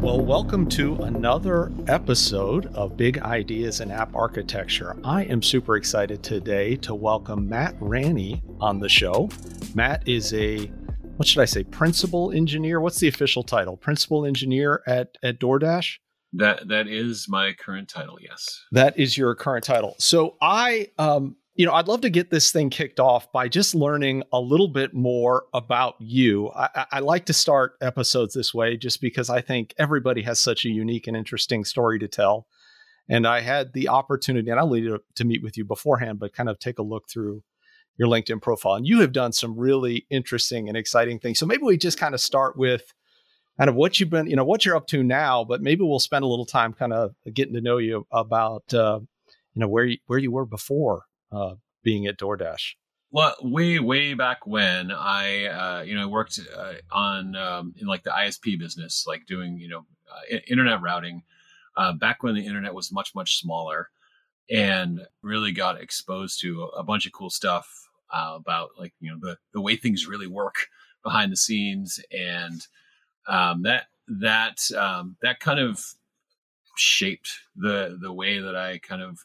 Well, welcome to another episode of Big Ideas in App Architecture. I am super excited today to welcome Matt Ranney on the show. Matt is a, what should I say, principal engineer? What's the official title? Principal engineer at, at DoorDash? That that is my current title, yes. That is your current title. So I um you know, I'd love to get this thing kicked off by just learning a little bit more about you. I, I, like to start episodes this way just because I think everybody has such a unique and interesting story to tell. And I had the opportunity, and lead to, to meet with you beforehand, but kind of take a look through your LinkedIn profile. And you have done some really interesting and exciting things. So maybe we just kind of start with kind of what you've been, you know, what you're up to now, but maybe we'll spend a little time kind of getting to know you about, uh, you know, where you, where you were before uh, being at DoorDash? Well, way way back when I uh, you know worked uh, on um, in like the ISP business, like doing you know uh, internet routing. Uh, back when the internet was much much smaller, and really got exposed to a, a bunch of cool stuff uh, about like you know the the way things really work behind the scenes, and um, that that um, that kind of shaped the the way that I kind of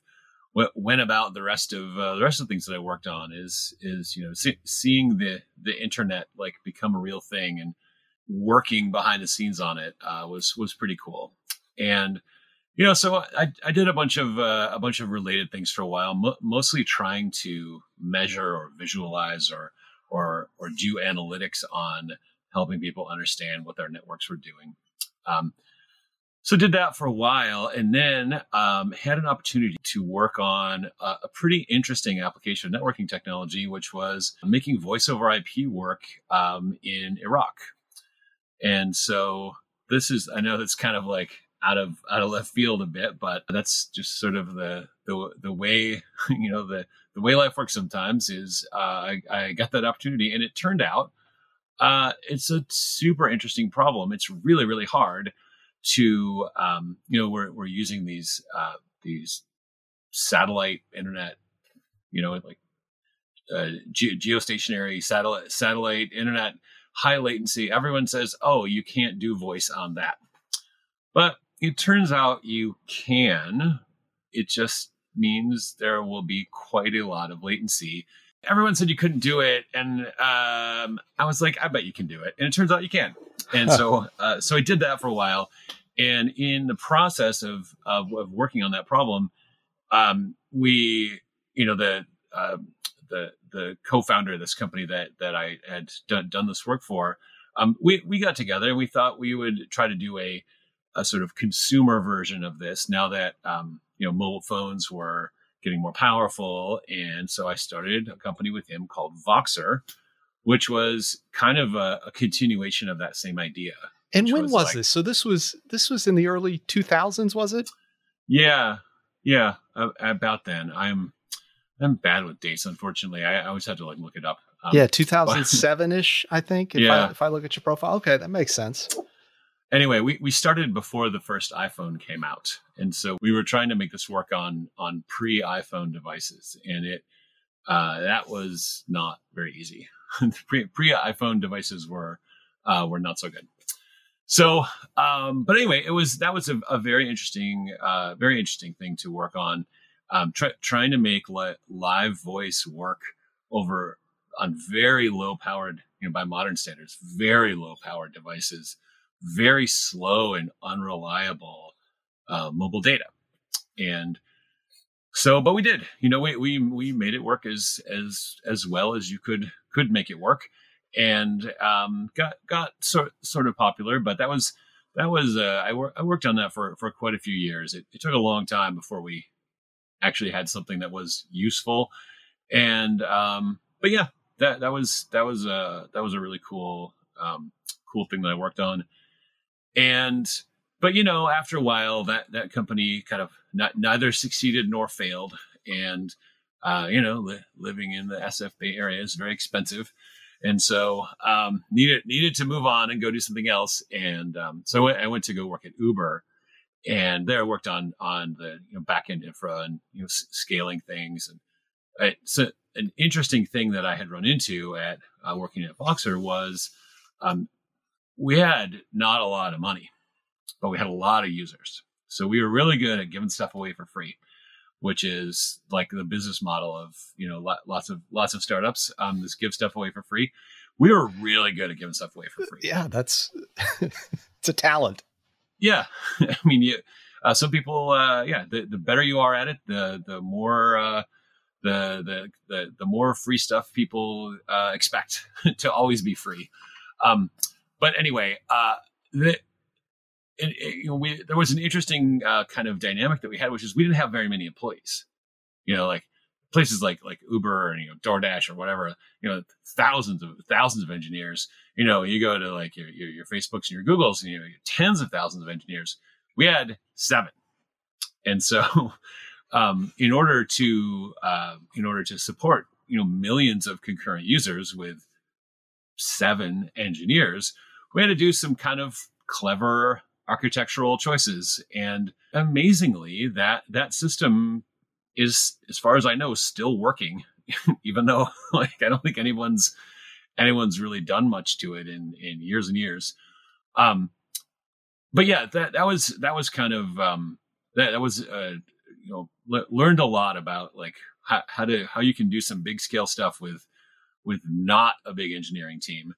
went about the rest of uh, the rest of the things that I worked on is is you know see, seeing the the internet like become a real thing and working behind the scenes on it uh, was was pretty cool. And you know so I, I did a bunch of uh, a bunch of related things for a while mo- mostly trying to measure or visualize or or or do analytics on helping people understand what their networks were doing. Um, so did that for a while, and then um, had an opportunity to work on a, a, pretty interesting application of networking technology, which was making voice over IP work um, in Iraq. And so this is I know that's kind of like out of out of left field a bit, but that's just sort of the the the way you know the the way life works sometimes is uh, I, I got that opportunity, and it turned out uh, it's a super interesting problem. It's really really hard to um, you know we're we're using these uh, these satellite internet, you know, like uh, ge- geostationary satellite satellite internet high latency. Everyone says, "Oh, you can't do voice on that," but it turns out you can. It just means there will be quite a lot of latency. Everyone said you couldn't do it, and um, I was like, "I bet you can do it," and it turns out you can. And so, uh, so I did that for a while, and in the process of, of, of working on that problem, um, we, you know, the, uh, the, the co-founder of this company that, that I had done, done this work for, um, we, we got together and we thought we would try to do a, a sort of consumer version of this now that, um, you know, mobile phones were getting more powerful. And so I started a company with him called Voxer, which was kind of a, a continuation of that same idea. And when was, was like, this? So this was this was in the early 2000s, was it? Yeah, yeah, about then. I'm I'm bad with dates, unfortunately. I, I always had to like look it up. Um, yeah, 2007 ish, I think. If yeah. I, if I look at your profile, okay, that makes sense. Anyway, we, we started before the first iPhone came out, and so we were trying to make this work on on pre iPhone devices, and it uh, that was not very easy. pre iPhone devices were uh, were not so good. So, um, but anyway, it was that was a, a very interesting, uh, very interesting thing to work on. Um, try, trying to make li- live voice work over on very low powered, you know, by modern standards, very low powered devices, very slow and unreliable uh, mobile data, and so, but we did. You know, we we we made it work as as as well as you could could make it work and um, got got sort sort of popular. But that was that was uh, I, wor- I worked on that for for quite a few years. It, it, took a long time before we actually had something that was useful. And um, but yeah, that that was that was a that was a really cool um, cool thing that I worked on. And but you know, after a while, that that company kind of not, neither succeeded nor failed, and uh, you know, li- living in the SF Bay Area is very expensive and so um, needed needed to move on and go do something else. And um, so I went, to go work at Uber, and there I worked on on the you know, back end infra and you know s- scaling things. And it's a, an interesting thing that I had run into at uh, working at Voxer was um, we had not a lot of money. but we had a lot of users. So we were really good at giving stuff away for free, which is like the business model of you know lots of lots of startups. Um, just give stuff away for free. We were really good at giving stuff away for free. Yeah, that's it's a talent. Yeah, I mean, you, uh, some people, uh, yeah, the, the better you are at it, the the more uh, the, the the the more free stuff people uh, expect to always be free. Um, but anyway, uh, the, it, it, you know, we, there was an interesting uh, kind of dynamic that we had, which is we didn't have very many employees. You know, like places like like Uber and you know DoorDash or whatever. You know, thousands of thousands of engineers. You know, you go to like your your, your Facebooks and your Googles, and you know, tens of thousands of engineers. We had seven, and so um, in order to uh, in order to support you know millions of concurrent users with seven engineers, we had to do some kind of clever architectural choices. And amazingly, that that system is, as far as I know, still working, even though like I don't think anyone's anyone's really done much to it in in years and years. Um, but yeah, that that was that was kind of um, that that was uh, you know le- learned a lot about like how, how to how you can do some big scale stuff with with not a big engineering team.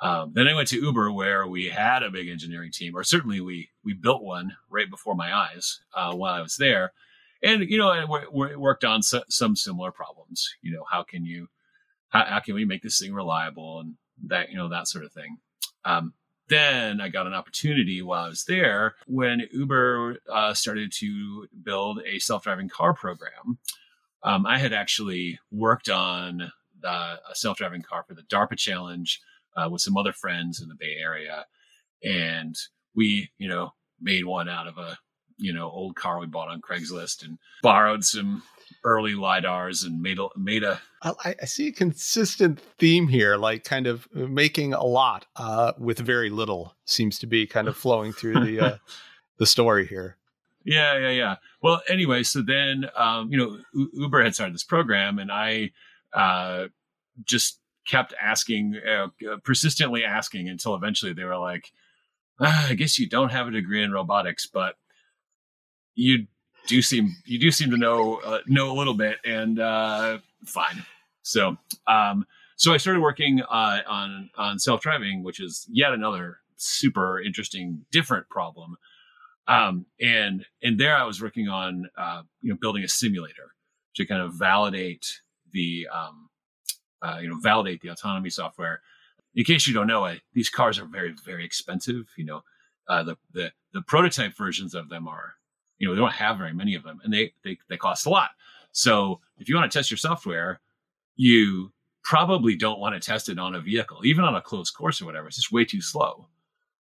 Um, then I went to Uber where we had a big engineering team, or certainly we we built one right before my eyes uh, while I was there, and you know we, worked on so, some similar problems. You know how can you how, how, can we make this thing reliable and that you know that sort of thing. Um, then I got an opportunity while I was there when Uber uh, started to build a self driving car program. Um, I had actually worked on the, a self driving car for the DARPA challenge uh, with some other friends in the Bay Area. And we, you know, made one out of a, you know, old car we bought on Craigslist and borrowed some early lidars and made a made a I, I see a consistent theme here like kind of making a lot uh, with very little seems to be kind of flowing through the uh, the story here yeah yeah yeah well anyway so then um, you know U- uber had started this program and i uh, just kept asking uh, persistently asking until eventually they were like ah, i guess you don't have a degree in robotics but you do seem you do seem to know uh, know a little bit, and uh, fine. So um, so I started working uh, on on self driving, which is yet another super interesting, different problem. Um, and and there I was working on uh, you know building a simulator to kind of validate the um, uh, you know validate the autonomy software. In case you don't know, it, these cars are very very expensive. You know, uh, the the the prototype versions of them are you know, they don't have very many of them and they, they, they cost a lot. So if you want to test your software, you probably don't want to test it on a vehicle, even on a closed course or whatever. It's just way too slow,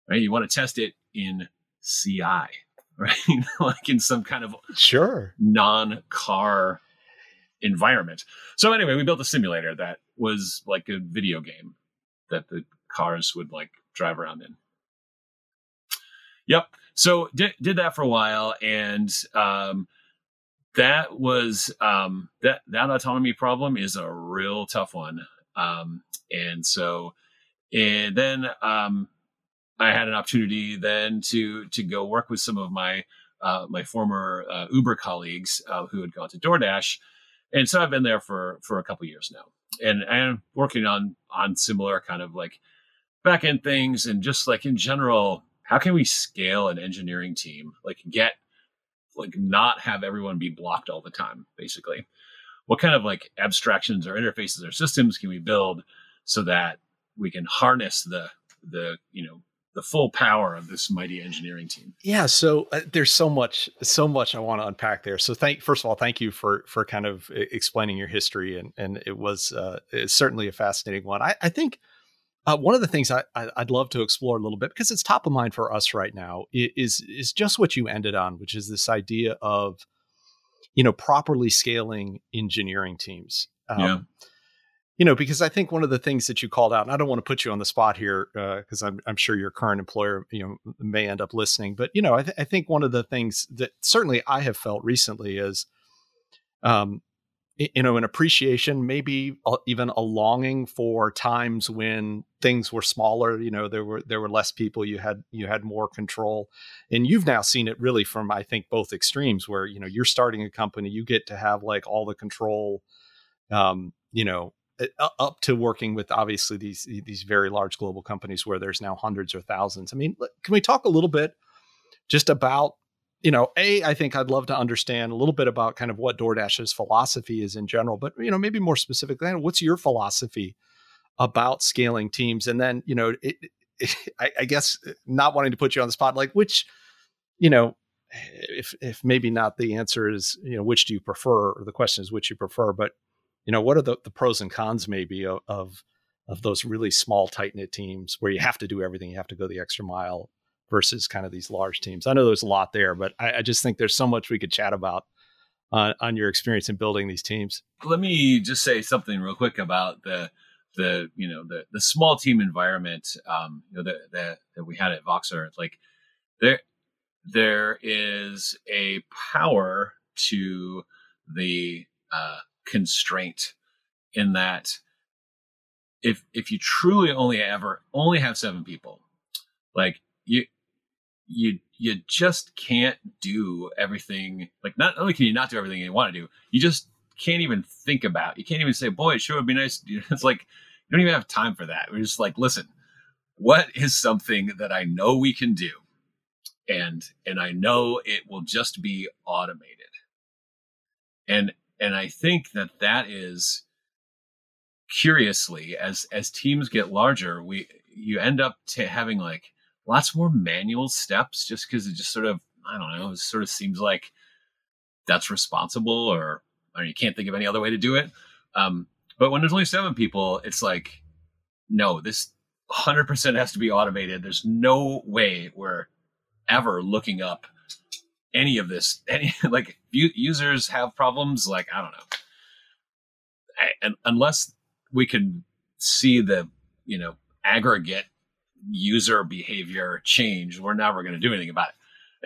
right? You want to test it in CI, right? like in some kind of sure non-car environment. So anyway, we built a simulator that was like a video game that the cars would like drive around in. Yep. So did did that for a while, and um, that was um, that that autonomy problem is a real tough one. Um, and so, and then um, I had an opportunity then to to go work with some of my uh, my former uh, Uber colleagues uh, who had gone to DoorDash, and so I've been there for for a couple years now, and I'm working on on similar kind of like back end things and just like in general how can we scale an engineering team? Like get like not have everyone be blocked all the time basically. What kind of like abstractions or interfaces or systems can we build so that we can harness the the you know the full power of this mighty engineering team yeah so uh, there's so much so much i want to unpack there so thank first of all thank you for for kind of explaining your history and and it was uh certainly a fascinating one i i think uh, one of the things I, I, would love to explore a little bit because it's top of mind for us right now is is just what you ended on, which is this idea of you know properly scaling engineering teams. Um, yeah. You know, because I think one of the things that you called out, and I don't want to put you on the spot here because uh, I'm, I'm sure your current employer, you know, may end up listening. But you know, I, th- I think one of the things that certainly I have felt recently is, um, you know an appreciation maybe even a longing for times when things were smaller you know there were there were less people you had you had more control and you've now seen it really from i think both extremes where you know you're starting a company you get to have like all the control um you know up to working with obviously these these very large global companies where there's now hundreds or thousands. I mean can we talk a little bit just about you know, a I think I'd love to understand a little bit about kind of what DoorDash's philosophy is in general, but you know, maybe more specifically, what's your philosophy about scaling teams? And then, you know, it, it, I, I guess uh, not wanting to put you on the spot, like which, you know, if if maybe not the answer is you know which do you prefer, or the question is which you prefer, but you know, what are the, the pros and cons maybe of, of of those really small tight knit teams where you have to do everything, you have to go the extra mile versus kind of these large teams. I know there's a lot there, but I, I just think there's so much we could chat about uh, on your experience in building these teams. Let me just say something real quick about the the you know the the small team environment um, you know that that that we had at Voxer. Like there there is a power to the uh, constraint in that if if you truly only ever only have seven people, like you you you just can't do everything. Like not only can you not do everything you want to do, you just can't even think about. You can't even say, "Boy, it sure would be nice." It's like you don't even have time for that. We're just like, listen, what is something that I know we can do, and and I know it will just be automated, and and I think that that is curiously as as teams get larger, we you end up to having like lots more manual steps just because it just sort of I don't know, it sort of seems like that's responsible or, or you can't think of any other way to do it. Um, but when there's only seven people, it's like, no, this 100% has to be automated. There's no way we're ever looking up any of this. Any like users have problems, like I don't know, I, and unless we can see the you know aggregate user behavior change, we're never going to do anything about it.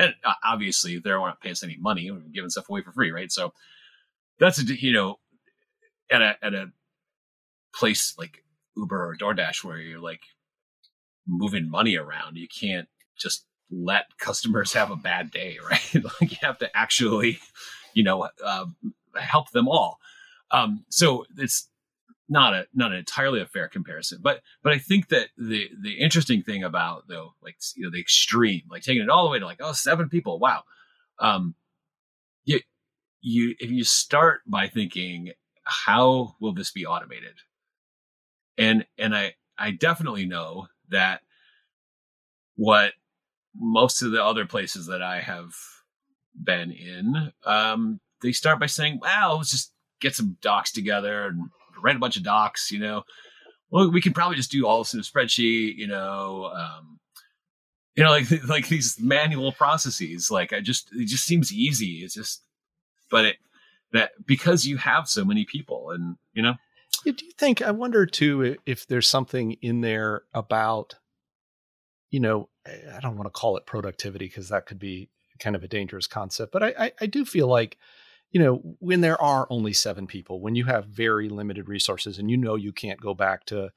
And uh, obviously, they want to pay us any money. We're giving stuff away for free, right? So that's a, you know, at a at a place like Uber or DoorDash where you're like moving money around, you can't just let customers have a bad day, right? like you have to actually, you know, uh, help them all. Um, so it's not a not an entirely a fair comparison, but but I think that the the interesting thing about though, like you know, the extreme, like taking it all the way to like oh seven people, wow, um, you you if you start by thinking how will this be automated, and and I I definitely know that what most of the other places that I have been in, um, they start by saying, "Wow, let's just get some docs together and write a bunch of docs, you know. Well, we can probably just do all this in a spreadsheet, you know. Um, you know, like like these manual processes. Like I just it just seems easy. It's just, but it that because you have so many people, and you know. do you think? I wonder too if there's something in there about, you know, I don't want to call it productivity because that could be kind of a dangerous concept, but I, I, I do feel like you know, when there are only seven people, when you have very limited resources and you know you can't go back to,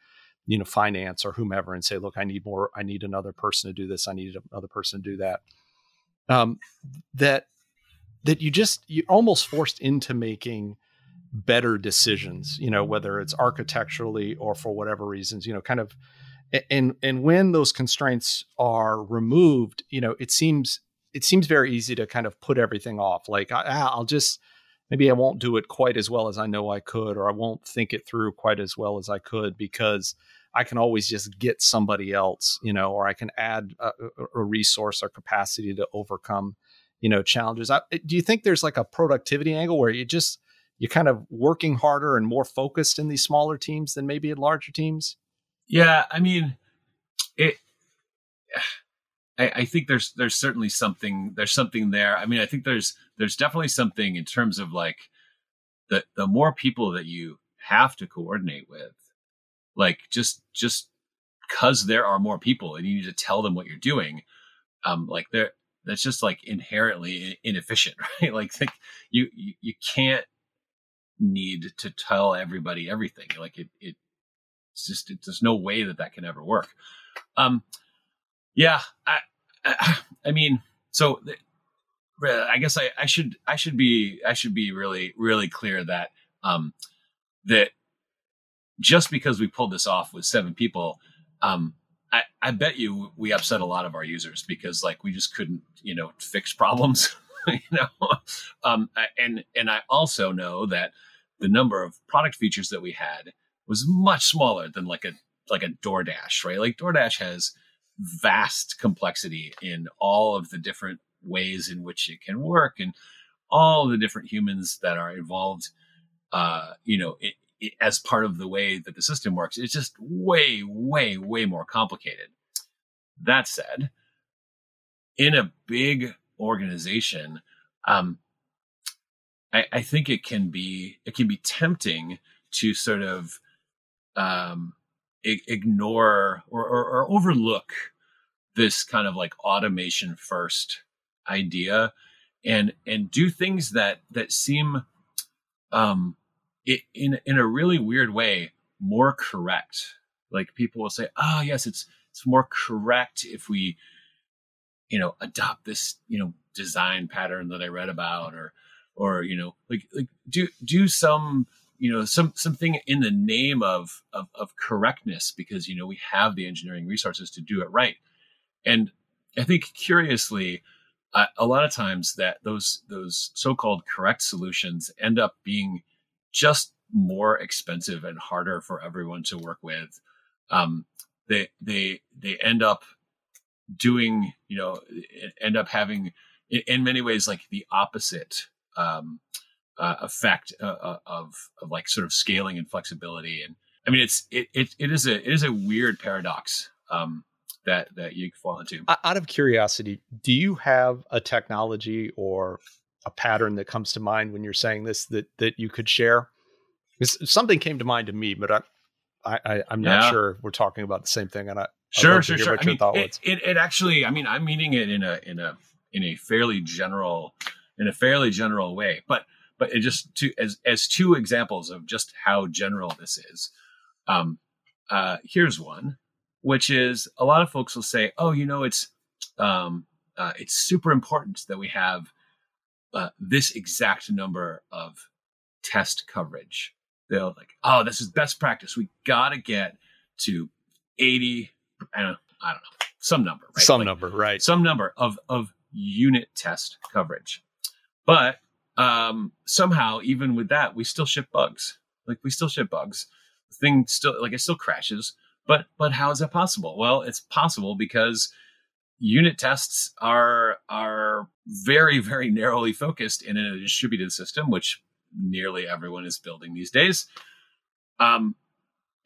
you know, finance or whomever and say, look, I need more, I need another person to do this, I need another person to do that. Um, that that you just you're almost forced into making better decisions, you know, whether it's architecturally or for whatever reasons, you know, kind of and and when those constraints are removed, you know, it seems it seems very easy to kind of put everything off. Like I, I'll just maybe I won't do it quite as well as I know I could, or I won't think it through quite as well as I could because I can always just get somebody else, you know, or I can add a, a resource or capacity to overcome, you know, challenges. I, do you think there's like a productivity angle where you just you're kind of working harder and more focused in these smaller teams than maybe in larger teams? Yeah, I mean, it I, I, think there's there's certainly something there's something there. I mean, I think there's there's definitely something in terms of like the the more people that you have to coordinate with, like just just because there are more people and you need to tell them what you're doing, um, like there that's just like inherently inefficient, right? Like, like you, you you can't need to tell everybody everything. Like it, it it's just it, there's no way that that can ever work. Um, yeah, I, I, I mean, so I guess I, I should I should be I should be really really clear that um, that just because we pulled this off with seven people, um, I, I bet you we upset a lot of our users because like we just couldn't you know fix problems you know um, and and I also know that the number of product features that we had was much smaller than like a like a DoorDash right? Like DoorDash has vast complexity in all of the different ways in which it can work and all the different humans that are involved uh, you know it, it, as part of the way that the system works. It's just way way way more complicated. That said in a big organization um, I, I, think it can be it can be tempting to sort of um, ignore or, or, or overlook this kind of like automation first idea and and do things that that seem um it, in in a really weird way more correct. Like people will say oh yes it's it's more correct if we you know adopt this you know design pattern that i read about or or you know like like do do some you know some something in the name of, of of correctness because you know we have the engineering resources to do it right. And i think curiously uh, a lot of times that those those so-called correct solutions end up being just more expensive and harder for everyone to work with. Um, they they they end up doing you know end up having in many ways like the opposite um, uh, effect uh, uh, of of like sort of scaling and flexibility. And I mean, it's it it, it is a it is a weird paradox um, that that you fall into. Out of curiosity, do you have a technology or a pattern that comes to mind when you're saying this that that you could share? Because something came to mind to me, but I, I, am not yeah. sure we're talking about the same thing. And I sure, sure, sure. I mean, it, it, it, actually, I mean, I'm meaning it in a in a in a fairly general in a fairly general way. But but it just to as as two examples of just how general this is. Um, uh, here's one, which is a lot of folks will say, "Oh, you know, it's um, uh, it's super important that we have uh, this exact number of test coverage." They'll like, "Oh, this is best practice. We got to get to 80 I don't, I don't know some number, right? Some like, number, right? Some number of of unit test coverage. But um, somehow, even with that, we still ship bugs. Like we still ship bugs. The thing still like it still crashes. But but how is that possible? Well, it's possible because unit tests are are very very narrowly focused in a distributed system, which nearly everyone is building these days. Um,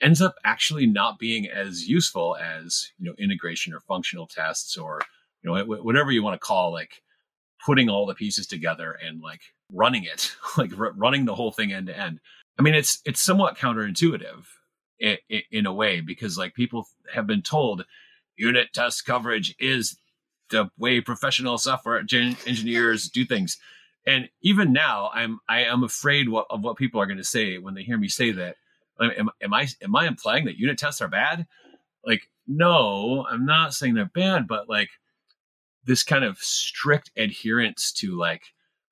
ends up actually not being as useful as you know integration or functional tests or you know whatever you want to call like putting all the pieces together and like running it, like r- running the whole thing end to end. I mean, it's it's somewhat counterintuitive in, in a way because like people have been told unit test coverage is the way professional software engineers do things. And even now, I'm I am afraid what, of what people are going to say when they hear me say that. Am, am I am I implying that unit tests are bad? Like, no, I'm not saying they're bad, but like this kind of strict adherence to like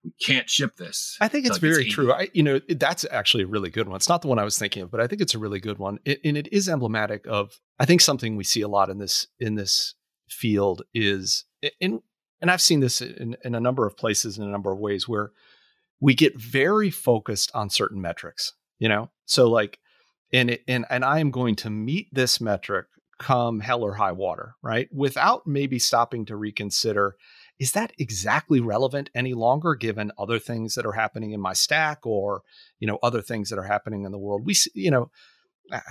we can't ship this. I think it's very it's true. I, you know, that's actually a really good one. It's not the one I was thinking of, but I think it's a really good one, it, and it is emblematic of. I think something we see a lot in this in this field is in, and I've seen this in, in a number of places in a number of ways where we get very focused on certain metrics. You know, so like, and it, and and I am going to meet this metric come hell or high water, right? Without maybe stopping to reconsider is that exactly relevant any longer given other things that are happening in my stack or you know other things that are happening in the world? We you know ah,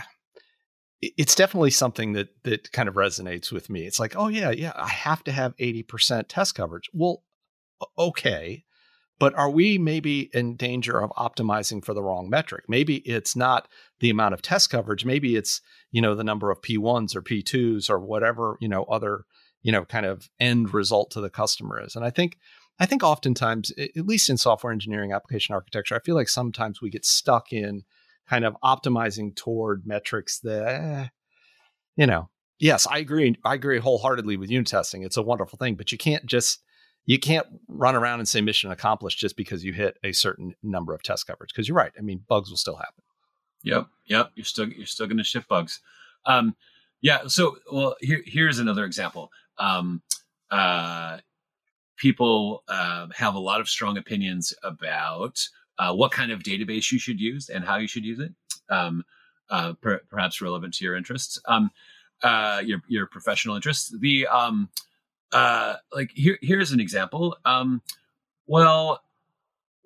it's definitely something that that kind of resonates with me. It's like oh yeah yeah i have to have 80% test coverage. Well okay but are we maybe in danger of optimizing for the wrong metric? Maybe it's not the amount of test coverage. Maybe it's you know the number of p1s or p2s or whatever you know other you know kind of end result to the customer is and i think I think oftentimes, at least in software engineering application architecture, I feel like sometimes we get stuck in kind of optimizing toward metrics that, eh, you know, yes, I agree. I agree wholeheartedly with unit testing. It's a wonderful thing, but you can't just you can't run around and say mission accomplished just because you hit a certain number of test coverage. Because you're right. I mean, bugs will still happen. Yep, yep. You're still you're still going to ship bugs. Um, yeah. So, well, here here's another example. Um, uh, people uh, have a lot of strong opinions about uh, what kind of database you should use and how you should use it. Um, uh, per- perhaps relevant to your interests, um, uh, your your professional interests. The um, uh, like here here's an example. Um, well,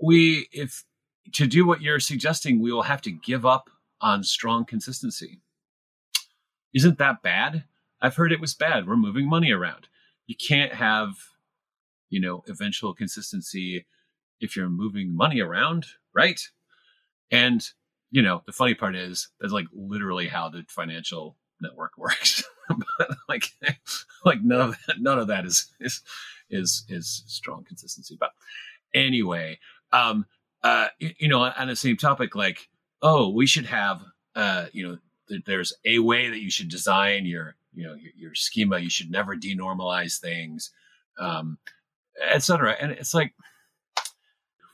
we if to do what you're suggesting, we will have to give up on strong consistency. Isn't that bad? I've heard it was bad. We're moving money around. You can't have, you know, eventual consistency if you're moving money around, right? And, you know, the funny part is that's like literally how the financial network works. but like like none of that none of that is is is is strong consistency. But anyway, um uh, you know, on the same topic, like, oh, we should have, uh, you know, there's a way that you should design your, you know, your, your schema. You should never denormalize things, um, etc. And it's like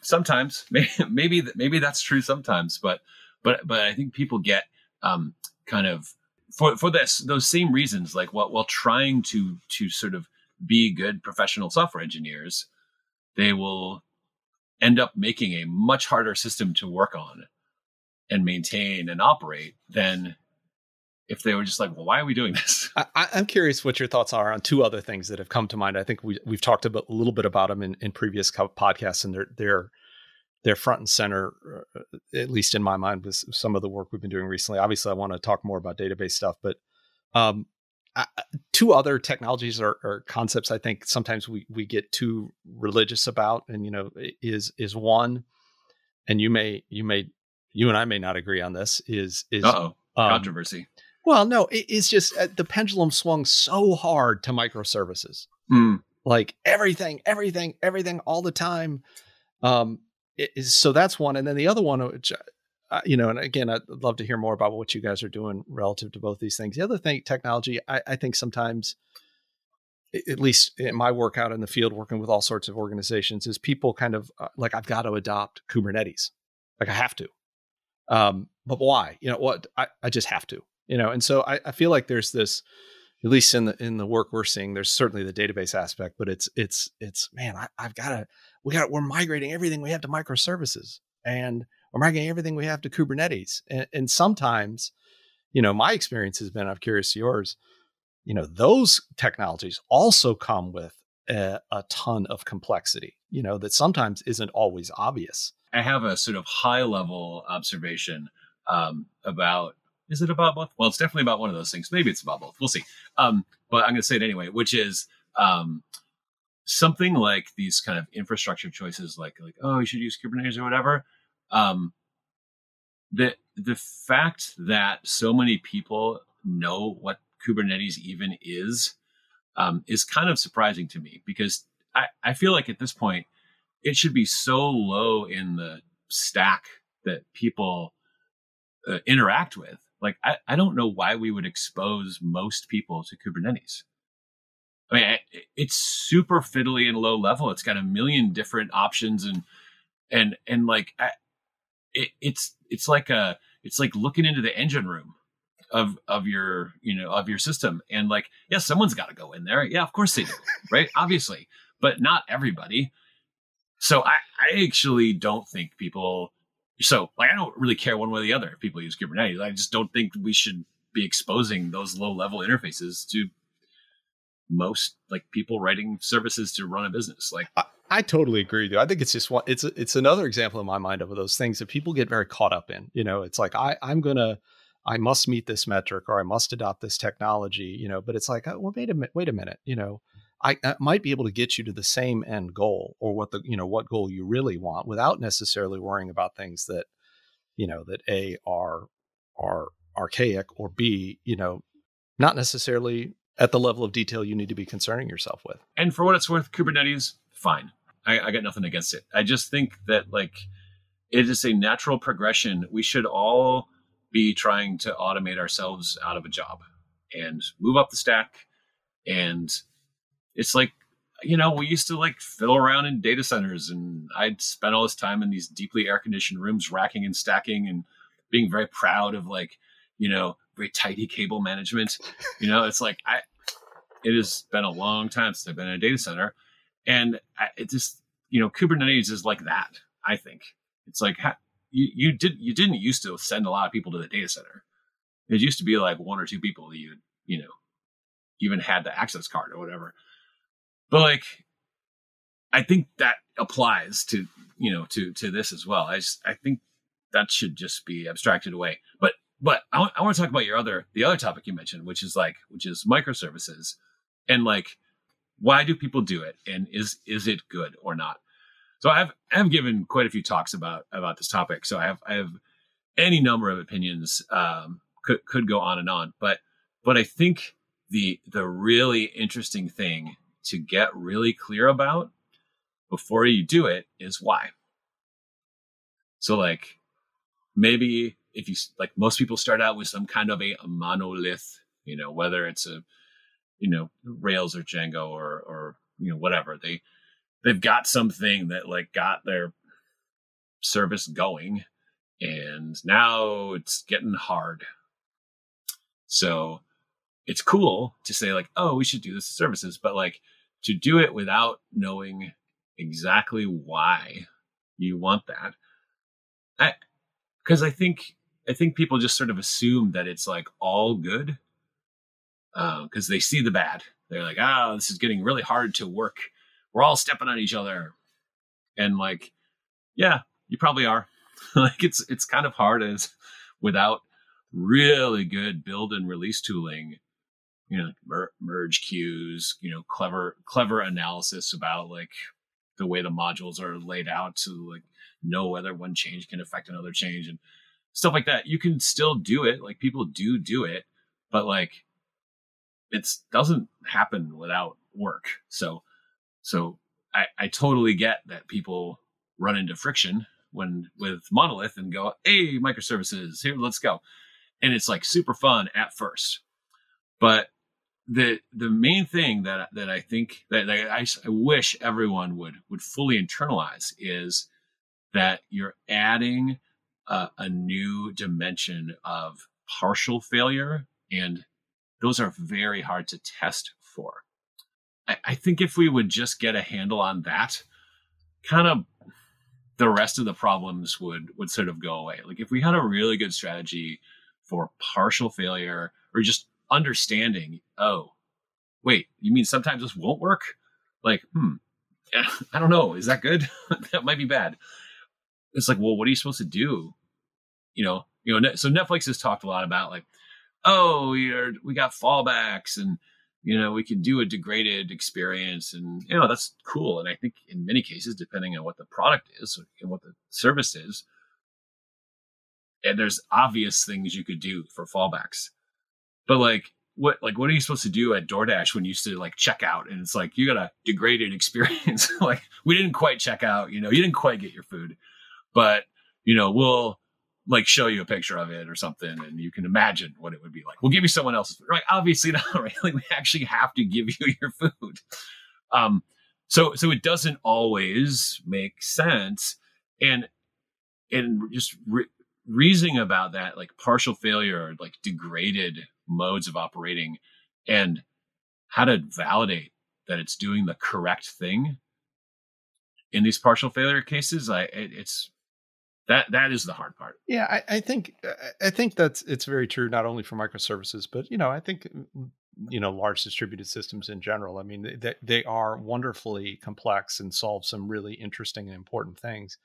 sometimes, maybe, maybe, that's true sometimes, but, but, but I think people get um, kind of for for this those same reasons, like while while trying to to sort of be good professional software engineers, they will end up making a much harder system to work on and maintain and operate than if they were just like, well, why are we doing this? I, am curious what your thoughts are on two other things that have come to mind. I think we we've talked about a little bit about them in, in previous podcasts, and they're they're they're front and center, uh, at least in my mind, with some of the work we've been doing recently. Obviously, I want to talk more about database stuff, but um, two other technologies or, or, concepts I think sometimes we we get too religious about, and you know, is is one, and you may you may you and I may not agree on this. Is is um, controversy? Well, no, it, it's just uh, the pendulum swung so hard to microservices, mm. like everything, everything, everything, all the time. Um, so that's one, and then the other one, which uh, you know, and again, I'd love to hear more about what you guys are doing relative to both these things. The other thing, technology, I, I think sometimes, at least in my work out in the field, working with all sorts of organizations, is people kind of uh, like, I've got to adopt Kubernetes, like I have to. Um, but why? You know what? I, I just have to. You know, and so I, I feel like there's this, at least in the in the work we're seeing, there's certainly the database aspect, but it's it's it's man, I, I've got to we got we're migrating everything we have to microservices and we're migrating everything we have to Kubernetes. And, and sometimes, you know, my experience has been, I'm curious to yours, you know, those technologies also come with a, a ton of complexity, you know, that sometimes isn't always obvious. I have a sort of high level observation um, about is it about both? Well, it's definitely about one of those things. Maybe it's about both. We'll see. Um, but I'm going to say it anyway, which is um, something like these kind of infrastructure choices, like like oh, you should use Kubernetes or whatever. Um, the the fact that so many people know what Kubernetes even is um, is kind of surprising to me because I, I feel like at this point it should be so low in the stack that people uh, interact with. Like I, I don't know why we would expose most people to Kubernetes. I mean, it's super fiddly and low level. It's got a million different options and and and like it, it's it's like a it's like looking into the engine room of of your you know of your system and like yeah someone's got to go in there yeah of course they do right obviously but not everybody so i i actually don't think people so like i don't really care one way or the other if people use kubernetes i just don't think we should be exposing those low level interfaces to most like people writing services to run a business like I, I totally agree with you. I think it's just one. It's it's another example in my mind of those things that people get very caught up in. You know, it's like I I'm gonna I must meet this metric or I must adopt this technology. You know, but it's like oh, well wait a minute wait a minute. You know, I, I might be able to get you to the same end goal or what the you know what goal you really want without necessarily worrying about things that you know that a are are archaic or b you know not necessarily at the level of detail you need to be concerning yourself with. And for what it's worth, Kubernetes fine. I, I got nothing against it. I just think that like it is a natural progression. We should all be trying to automate ourselves out of a job and move up the stack. And it's like, you know, we used to like fiddle around in data centers and I'd spend all this time in these deeply air conditioned rooms, racking and stacking and being very proud of like, you know, very tidy cable management. You know, it's like I it has been a long time since I've been in a data center. And I, it just, you know, Kubernetes is like that, I think. It's like you, you did you didn't used to send a lot of people to the data center. It used to be like one or two people that you you know even had the access card or whatever. But like I think that applies to you know to to this as well. I just I think that should just be abstracted away. But but I, w- I want to talk about your other the other topic you mentioned, which is like which is microservices, and like why do people do it, and is is it good or not? So I've I've given quite a few talks about about this topic. So I have I have any number of opinions. Um, could could go on and on, but but I think the the really interesting thing to get really clear about before you do it is why. So like maybe if you like most people start out with some kind of a, a monolith, you know, whether it's a you know Rails or Django or or you know whatever they they've got something that like got their service going and now it's getting hard so it's cool to say like oh we should do this services but like to do it without knowing exactly why you want that. I because i think i think people just sort of assume that it's like all good because uh, they see the bad. They're like oh this is getting really hard to work. We're all stepping on each other. And like yeah you probably are. Like it's it's kind of hard as without really good build and release tooling you know mer- merge queues you know clever clever analysis about like the way the modules are laid out to like know whether one change can affect another change and stuff like that you can still do it like people do do it but like it doesn't happen without work so so I, I totally get that people run into friction when with monolith and go, hey, microservices, here, let's go. And it's like super fun at first. But the the main thing that that I think that, that I, I wish everyone would would fully internalize is that you're adding a, a new dimension of partial failure, and those are very hard to test for. I, I think if we would just get a handle on that, kind of the rest of the problems would would sort of go away. Like if we had a really good strategy for partial failure or just understanding, oh, wait, you mean sometimes this won't work? Like, hmm, I don't know. Is that good? that might be bad. It's like, well, what are you supposed to do? You know, you know. So Netflix has talked a lot about like, oh, we are we got fallbacks and you know, we can do a degraded experience and, you know, that's cool. And I think in many cases, depending on what the product is and what the service is, and there's obvious things you could do for fallbacks. But like, what like what are you supposed to do at DoorDash when you used to like check out and it's like you got a degraded experience like we didn't quite check out you know you didn't quite get your food but you know we'll like show you a picture of it or something and you can imagine what it would be like. We'll give you someone else's food. Right. Obviously not, right? Like we actually have to give you your food. Um, so so it doesn't always make sense. And and just re- reasoning about that, like partial failure or like degraded modes of operating and how to validate that it's doing the correct thing in these partial failure cases, I it, it's that that is the hard part. Yeah I, I, think i think that's it's very true not only for microservices but you know i think mm, you know large distributed systems in general i mean they, they are wonderfully complex and solve some really interesting and important things.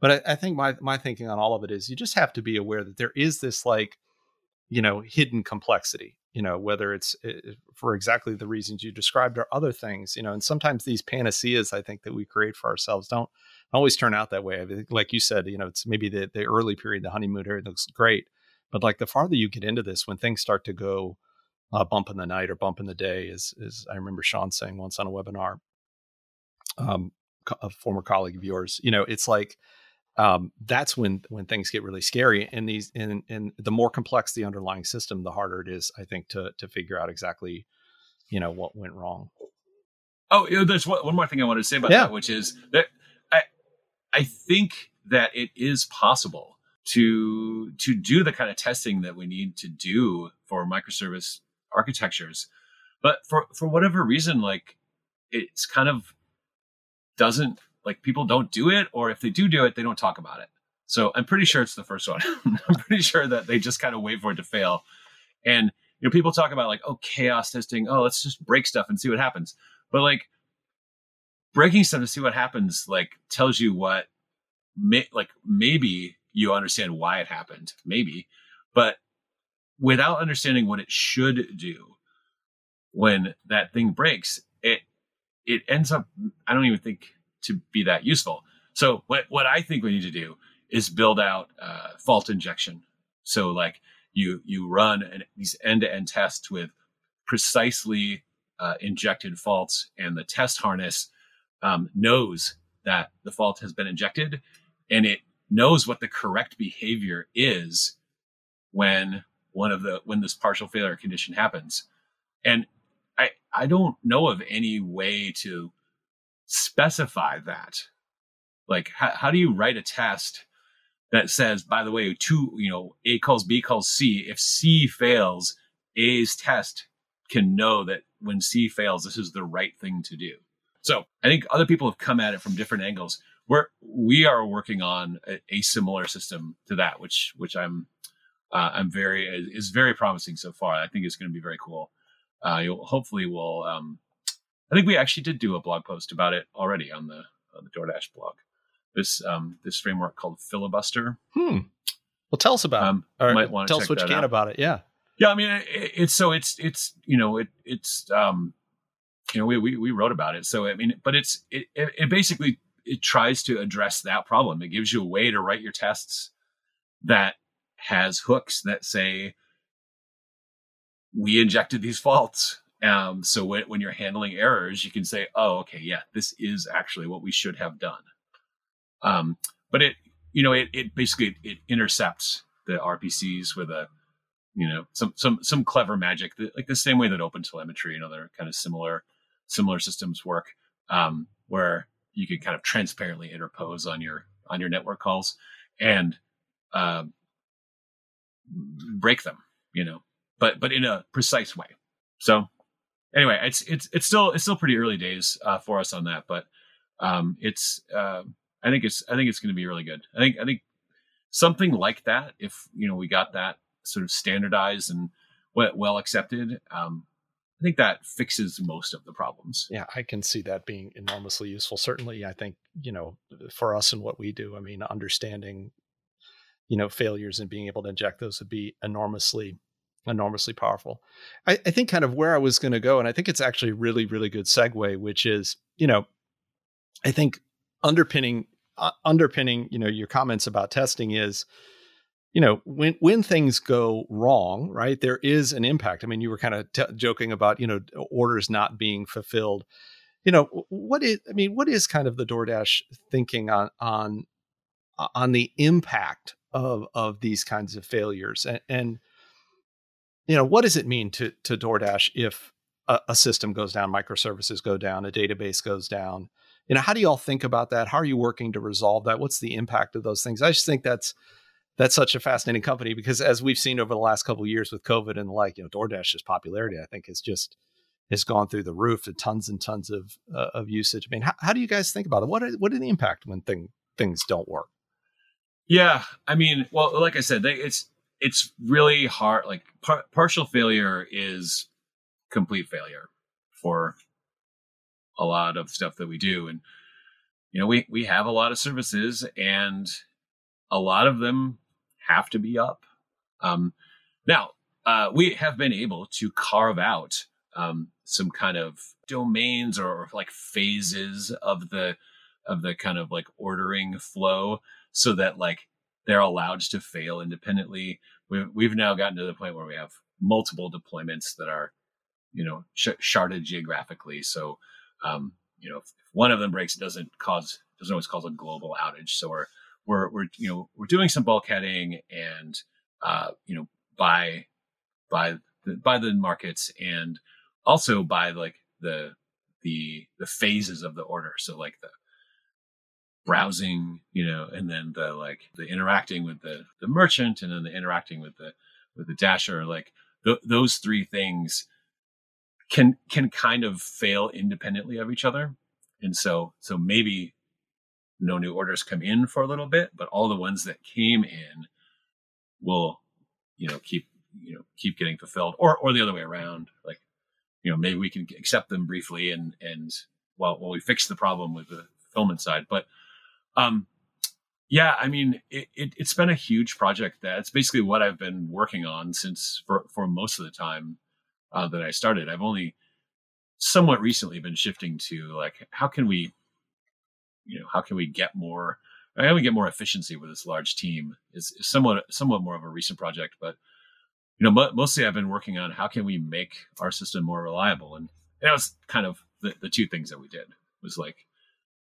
But I, I think my my thinking on all of it is you just have to be aware that there is this like you know hidden complexity you know whether it's eh, eh, for exactly the reasons you described or other things you know and sometimes these panaceas i think that we create for ourselves don't always turn out that way. Like you said, you know, it's maybe the, the early period, the honeymoon period looks great. But like the farther you get into this, when things start to go uh, bump in the night or bump in the day, is, is I remember Sean saying once on a webinar, um, a former colleague of yours. You know, it's like um, that's when when things get really scary. And these and and the more complex the underlying system, the harder it is, I think, to to figure out exactly, you know, what went wrong. Oh, you know, there's one, one more thing I wanted to say about yeah. that, which is that I I think that it is possible to to do the kind of testing that we need to do for microservice architectures, but for for whatever reason, like it's kind of doesn't like people don't do it, or if they do do it, they don't talk about it. So I'm pretty sure it's the first one. I'm pretty sure that they just kind of wait for it to fail. And you know, people talk about like, oh, chaos testing. Oh, let's just break stuff and see what happens. But like breaking stuff to see what happens, like tells you what, may, like maybe you understand why it happened, maybe, but without understanding what it should do when that thing breaks, it it ends up. I don't even think to be that useful. So what what I think we need to do is build out uh, fault injection. So like you you run an, these end to end tests with precisely uh, injected faults, and the test harness um, knows that the fault has been injected, and it knows what the correct behavior is when one of the when this partial failure condition happens. And I I don't know of any way to specify that. Like, how, how do you write a test that says, by the way, two, you know, A calls B calls C. If C fails, A's test can know that when C fails, this is the right thing to do. So I think other people have come at it from different angles. We're we are working on a, a similar system to that, which which I'm uh, I'm very is very promising so far. I think it's going to be very cool. Uh, hopefully will um, I think we actually did do a blog post about it already on the on the DoorDash blog. This um, this framework called Filibuster. Hmm. Well, tell us about um, it. Or might want to tell us what you can out. about it. Yeah. Yeah, I mean, it, it's so it's it's you know it it's um you know we we, we wrote about it. So I mean, but it's it, it basically it tries to address that problem. It gives you a way to write your tests that has hooks that say we injected these faults um, so when, when you're handling errors, you can say, oh, okay, yeah, this is actually what we should have done. Um, but it, you know, it, it basically, it intercepts the RPCs with a, you know, some, some, some clever magic like the same way that OpenTelemetry and other kind of similar, similar systems work, um, where you can kind of transparently interpose on your, on your network calls and, uh, break them, you know, but, but in a precise way. So anyway, it's it's it's still it's still pretty early days uh, for us on that, but um, it's uh, I think it's I think it's going to be really good. I think I think something like that, if you know we got that sort of standardized and well accepted, um, I think that fixes most of the problems. Yeah, I can see that being enormously useful. Certainly, I think you know for us and what we do, I mean, understanding you know failures and being able to inject those would be enormously enormously powerful. I, I think kind of where I was going to go, and I think it's actually really, really good segue, which is, you know, I think underpinning uh, underpinning, you know, your comments about testing is, you know, when when things go wrong, right? There is an impact. I mean, you were kind of t- joking about, you know, orders not being fulfilled. You know, what is? I mean, what is kind of the DoorDash thinking on on on the impact of of these kinds of failures and, and you know, what does it mean to to DoorDash if a, a, system goes down, microservices go down, a database goes down? You know, how do you all think about that? How are you working to resolve that? What's the impact of those things? I just think that's that's such a fascinating company because as we've seen over the last couple years with COVID and like, you know, DoorDash's popularity, I think, has just has gone through the roof to tons and tons of uh, of usage. I mean, how, how do you guys think about it? What are, what are the impact when thing things don't work? Yeah, I mean, well, like I said, they, it's it's really hard. Like par- partial failure is complete failure for a lot of stuff that we do. And, you know, we, we have a lot of services and a lot of them have to be up. Um, now, uh, we have been able to carve out um, some kind of domains or, or like phases of the of the kind of like ordering flow so that like they're allowed to fail independently we've, we've now gotten to the point where we have multiple deployments that are, you know, sh- sharded geographically. So, um, you know, if one of them breaks, it doesn't cause doesn't always cause a global outage. So we're we're we're you know we're doing some bulkheading and uh, you know by by the, by the markets and also by like the the the phases of the order. So like the browsing, you know, and then the like the interacting with the the merchant, and then the interacting with the with the dasher. Like th- those three things can can kind of fail independently of each other, and so so maybe no new orders come in for a little bit, but all the ones that came in will you know keep you know keep getting fulfilled, or or the other way around, like you know maybe we can accept them briefly and and while while we fix the problem with the fulfillment side, but um, yeah, I mean, it, it, has been a huge project. That's basically what I've been working on since for, for most of the time uh, that I started. I've only somewhat recently been shifting to like, how can we, you know, how can we get more, how can we get more efficiency with this large team is, is somewhat, somewhat more of a recent project, but you know, mostly I've been working on how can we make our system more reliable. And that was kind of the, the two things that we did was like,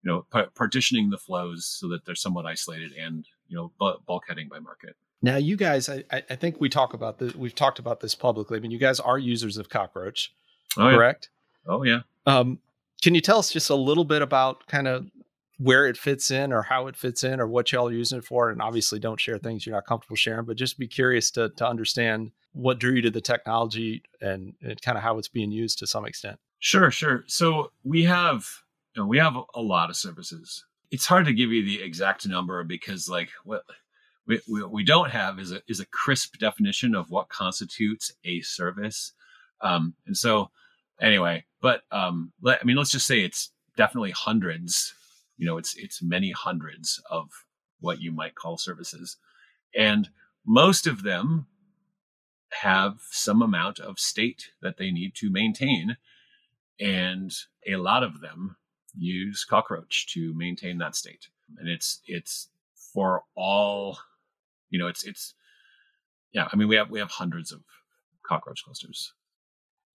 you know, p- partitioning the flows so that they're somewhat isolated and, you know, bu- bulkheading by market. Now, you guys, I, I think we talk about this. We've talked about this publicly. I mean, you guys are users of Cockroach, oh, correct? Yeah. Oh yeah. Um, can you tell us just a little bit about kind of where it fits in, or how it fits in, or what y'all are using it for? And obviously, don't share things you're not comfortable sharing, but just be curious to to understand what drew you to the technology and, and kind of how it's being used to some extent. Sure, sure. So we have you know, we have a lot of services. It's hard to give you the exact number because like what we, we, we don't have is a, is a crisp definition of what constitutes a service. Um, and so anyway, but um, let, I mean, let's just say it's definitely hundreds, you know, it's, it's many hundreds of what you might call services. And most of them have some amount of state that they need to maintain. And a lot of them use cockroach to maintain that state. And it's it's for all you know it's it's yeah i mean we have we have hundreds of cockroach clusters.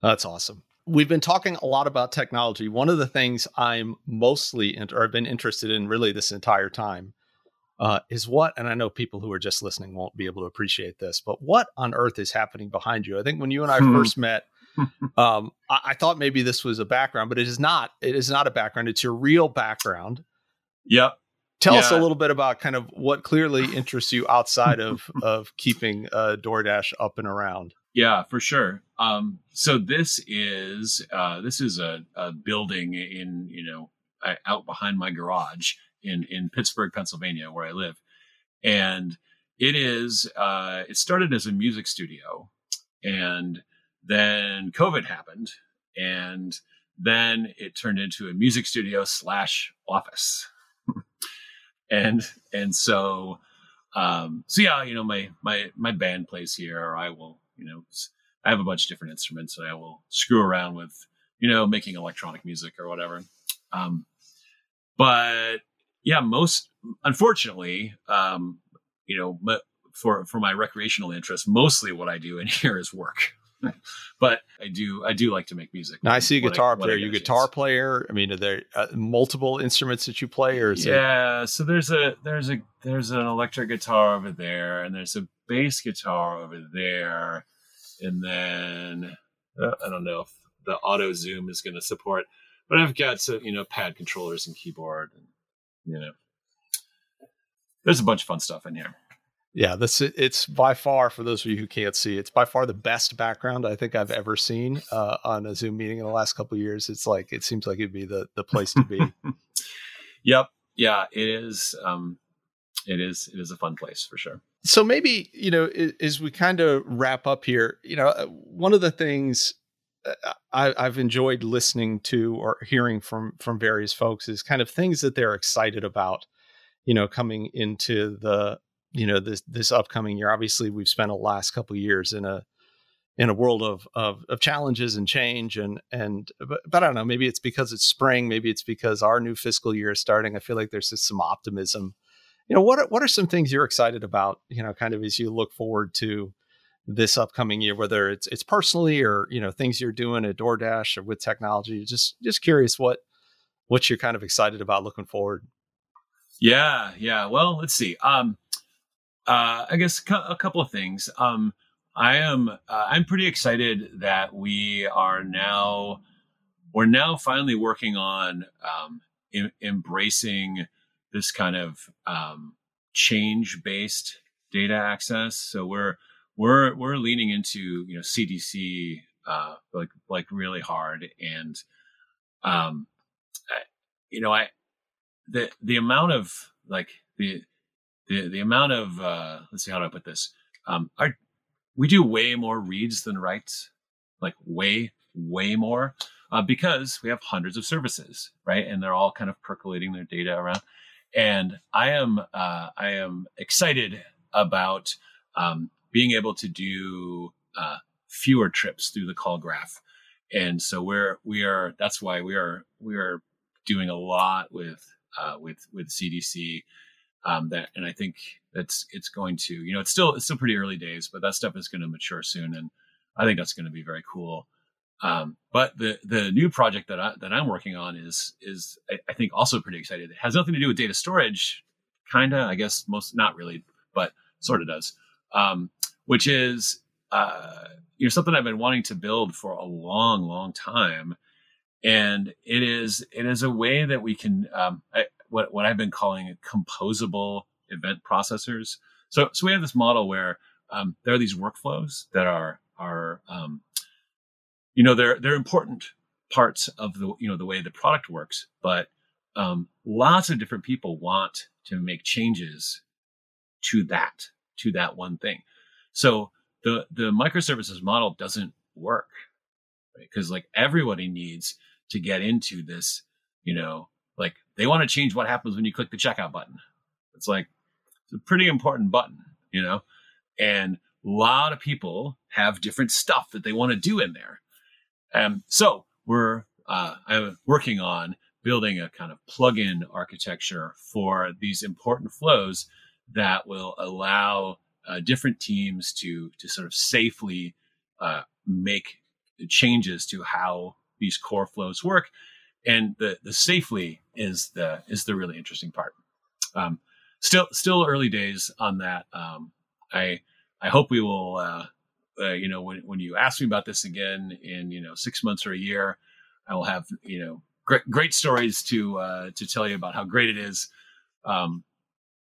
That's awesome. We've been talking a lot about technology. One of the things i'm mostly in, or i've been interested in really this entire time uh, is what and i know people who are just listening won't be able to appreciate this but what on earth is happening behind you? I think when you and i hmm. first met um, I, I, thought maybe this was a background, but it is not. It is not a background. It's your real background. Yep. Tell yeah. us a little bit about kind of what clearly interests you outside of of keeping uh, DoorDash up and around. Yeah, for sure. Um, so this is uh, this is a, a building in you know out behind my garage in in Pittsburgh, Pennsylvania, where I live, and it is uh, it started as a music studio, and then COVID happened, and then it turned into a music studio slash office. and and so um so yeah, you know, my my my band plays here, or I will, you know, I have a bunch of different instruments and I will screw around with, you know, making electronic music or whatever. Um but yeah, most unfortunately, um, you know, for for my recreational interest, mostly what I do in here is work. but I do I do like to make music. Now I see a guitar I, player. You guitar player? I mean, are there uh, multiple instruments that you play, or yeah? It... So there's a there's a there's an electric guitar over there, and there's a bass guitar over there, and then uh, I don't know if the auto zoom is going to support, but I've got some you know pad controllers and keyboard, and you know, there's a bunch of fun stuff in here. Yeah, this it's by far for those of you who can't see, it's by far the best background I think I've ever seen uh, on a Zoom meeting in the last couple years. It's like it seems like it'd be the the place to be. yep, yeah, it is. Um, it is. It is a fun place for sure. So maybe you know, as we kind of wrap up here, you know, uh, one of the things uh, I, I've enjoyed listening to or hearing from from various folks is kind of things that they're excited about you know coming into the you know this this upcoming year obviously we've spent the last couple years in a in a world of, of of challenges and change and and but, but I don't know maybe it's because it's spring maybe it's because our new fiscal year is starting I feel like there's just some optimism you know what are, what are some things you're excited about you know kind of as you look forward to this upcoming year whether it's it's personally or you know things you're doing at DoorDash or with technology just just curious what what you're kind of excited about looking forward. Yeah, yeah. Well, let's see. Um, uh, I guess a couple of things. Um, I am uh, I'm pretty excited that we are now we're now finally working on um, em- embracing this kind of um, change based data access. So we're we're we're leaning into you know CDC uh, like like really hard, and um, I, you know I the the amount of like the the the amount of uh, let's see how do I put this um, our we do way more reads than writes, like way way more uh, because we have hundreds of services, right? And they're all kind of percolating their data around. And I am uh, I am excited about um, being able to do uh, fewer trips through the call graph. And so we're we are that's why we are we are doing a lot with uh, with with CDC. Um, that and I think that's it's going to you know it's still it's still pretty early days, but that stuff is going to mature soon, and I think that's going to be very cool. Um, but the the new project that I that I'm working on is is I, I think also pretty excited. It has nothing to do with data storage, kinda, I guess most not really, but sort of does. Um, which is uh, you know something I've been wanting to build for a long, long time, and it is it is a way that we can um, I, what what I've been calling composable event processors. So so we have this model where um, there are these workflows that are are um, you know they're they're important parts of the you know the way the product works but um, lots of different people want to make changes to that to that one thing so the the microservices model doesn't work because right? like everybody needs to get into this you know like they want to change what happens when you click the checkout button it's like it's a pretty important button you know and a lot of people have different stuff that they want to do in there um, so we're uh, I'm working on building a kind of plug-in architecture for these important flows that will allow uh, different teams to to sort of safely uh, make changes to how these core flows work. And the the safely is the is the really interesting part. Um, still still early days on that. Um, I I hope we will uh, uh, you know, when, when you ask me about this again in, you know, six months or a year, I will have, you know, great, great stories to, uh, to tell you about how great it is. Um,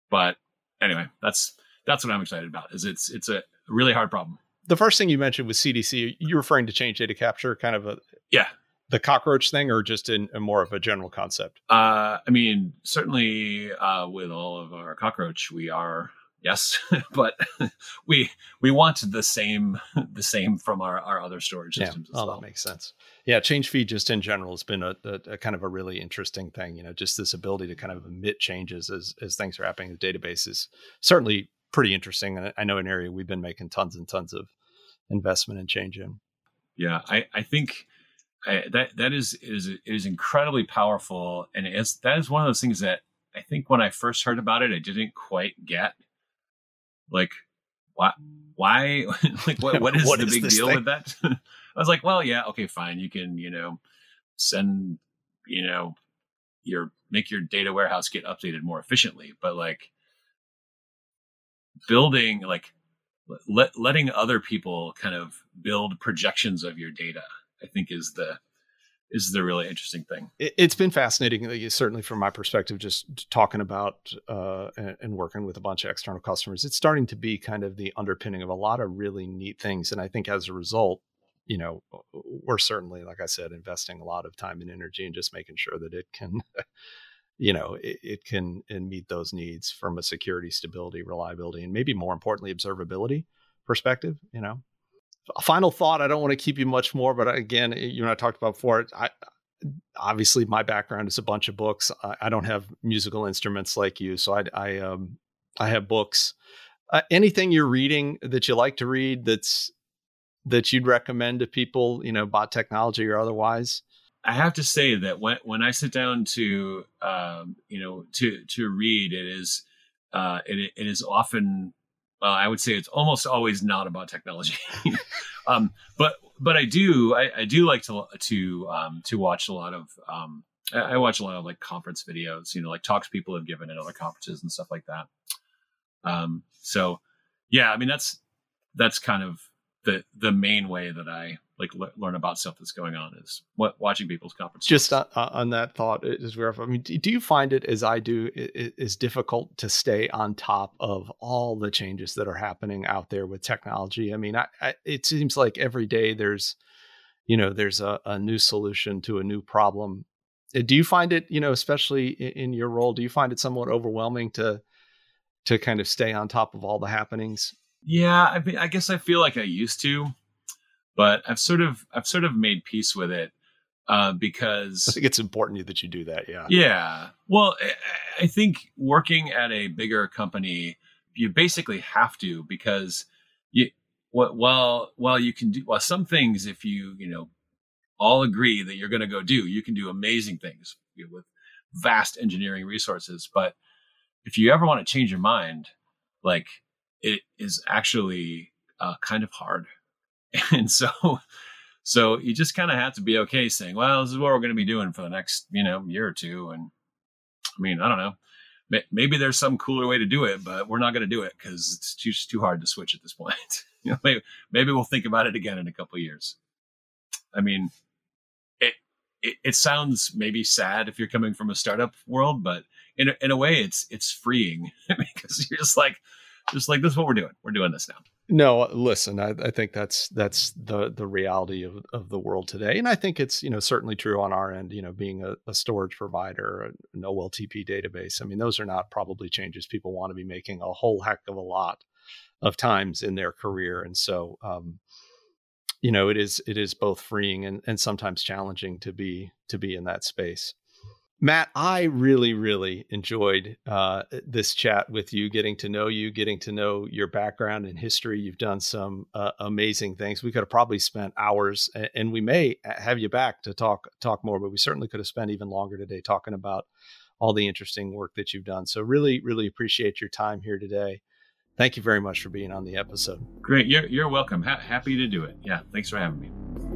but anyway, that's, that's what I'm excited about is it's, it's a really hard problem. The first thing you mentioned was CDC. You're referring to change data capture, kind of a, yeah, the cockroach thing or just in, in more of a general concept? Uh, I mean, certainly uh, with all of our cockroach, we are yes but we we want the same the same from our, our other storage systems yeah. oh well. that makes sense yeah change feed just in general has been a, a, a, kind of a really interesting thing you know just this ability to kind of emit changes as as things are happening in the database is certainly pretty interesting and i know an area we've been making tons and tons of investment and change in yeah i i think I, that that is is is incredibly powerful. And it's that is one of those things that I think when I first heard about it, I didn't quite get. Like why why like what, what is what the is big deal thing? with that? I was like well yeah okay fine. You can you know send you know your make your data warehouse get updated more efficiently. But like building like let, letting other people kind of build projections of your data i think is the is the really interesting thing. It, has been fascinating, certainly from my perspective, just talking about uh, and, working with a bunch of external customers. It's starting to be kind of the underpinning of a lot of really neat things, and I think as a result, you know, we're certainly, like I said, investing a lot of time and energy and just making sure that it can. you know it, it can and meet those needs from a security stability reliability and maybe more importantly observability perspective you know final thought. I don't want to keep you much more, but again, you and I talked about before. I obviously my background is a bunch of books. I, I don't have musical instruments like you, so I I um I have books. Uh, anything you're reading that you like to read that's that you'd recommend to people, you know, about technology or otherwise? I have to say that when when I sit down to um, you know to to read, it is uh, it it is often well, I would say it's almost always not about technology. um, but but I do I, I, do like to to um, to watch a lot of um, I, I watch a lot of like conference videos, you know, like talks people have given at other conferences and stuff like that. Um, so yeah, I mean that's that's kind of the the main way that I like learn about stuff that's going on is what watching people's conferences. Just on, on that thought is where I mean, do you find it as I do it is difficult to stay on top of all the changes that are happening out there with technology? I mean, I, I, it seems like every day there's you know there's a, a new solution to a new problem. Uh, do you find it you know especially in your role? Do you find it somewhat overwhelming to to kind of stay on top of all the happenings? Yeah, I, mean, I guess I feel like I used to, but I've sort of I've sort of made peace with it uh, because I think it's important that you do that. Yeah. Yeah. Well, I think working at a bigger company, you basically have to because you while while you can do while some things if you you know all agree that you're going to go do, you can do amazing things with vast engineering resources. But if you ever want to change your mind, like it is actually uh, kind of hard. And so, so you just kind of have to be okay saying, well, this is what we're going to be doing for the next, you know, year or two. And I mean, I don't know, maybe there's some cooler way to do it, but we're not going to do it because it's just too hard to switch at this point. you know, maybe, maybe we'll think about it again in a couple years. I mean, it, it, it sounds maybe sad if you're coming from a startup world, but in in a way, it's it's freeing because you're just like, just like this is what we're doing. We're doing this now. No, listen, I, I, think that's that's the the reality of, of the world today, and I think it's you know certainly true on our end. You know, being a, a storage provider, an OLTP database. I mean, those are not probably changes people want to be making a whole heck of a lot of times in their career, and so um, you know it is it is both freeing and, and sometimes challenging to be to be in that space. Matt, I really, really enjoyed uh, this chat with you, getting to know you, getting to know your background and history. You've done some uh, amazing things. We could have probably spent hours, and we may have you back to talk talk more. But we certainly could have spent even longer today talking about all the interesting work that you've done. So, really, really appreciate your time here today. Thank you very much for being on the episode. Great, you're you're welcome. Ha- happy to do it. Yeah, thanks for having me.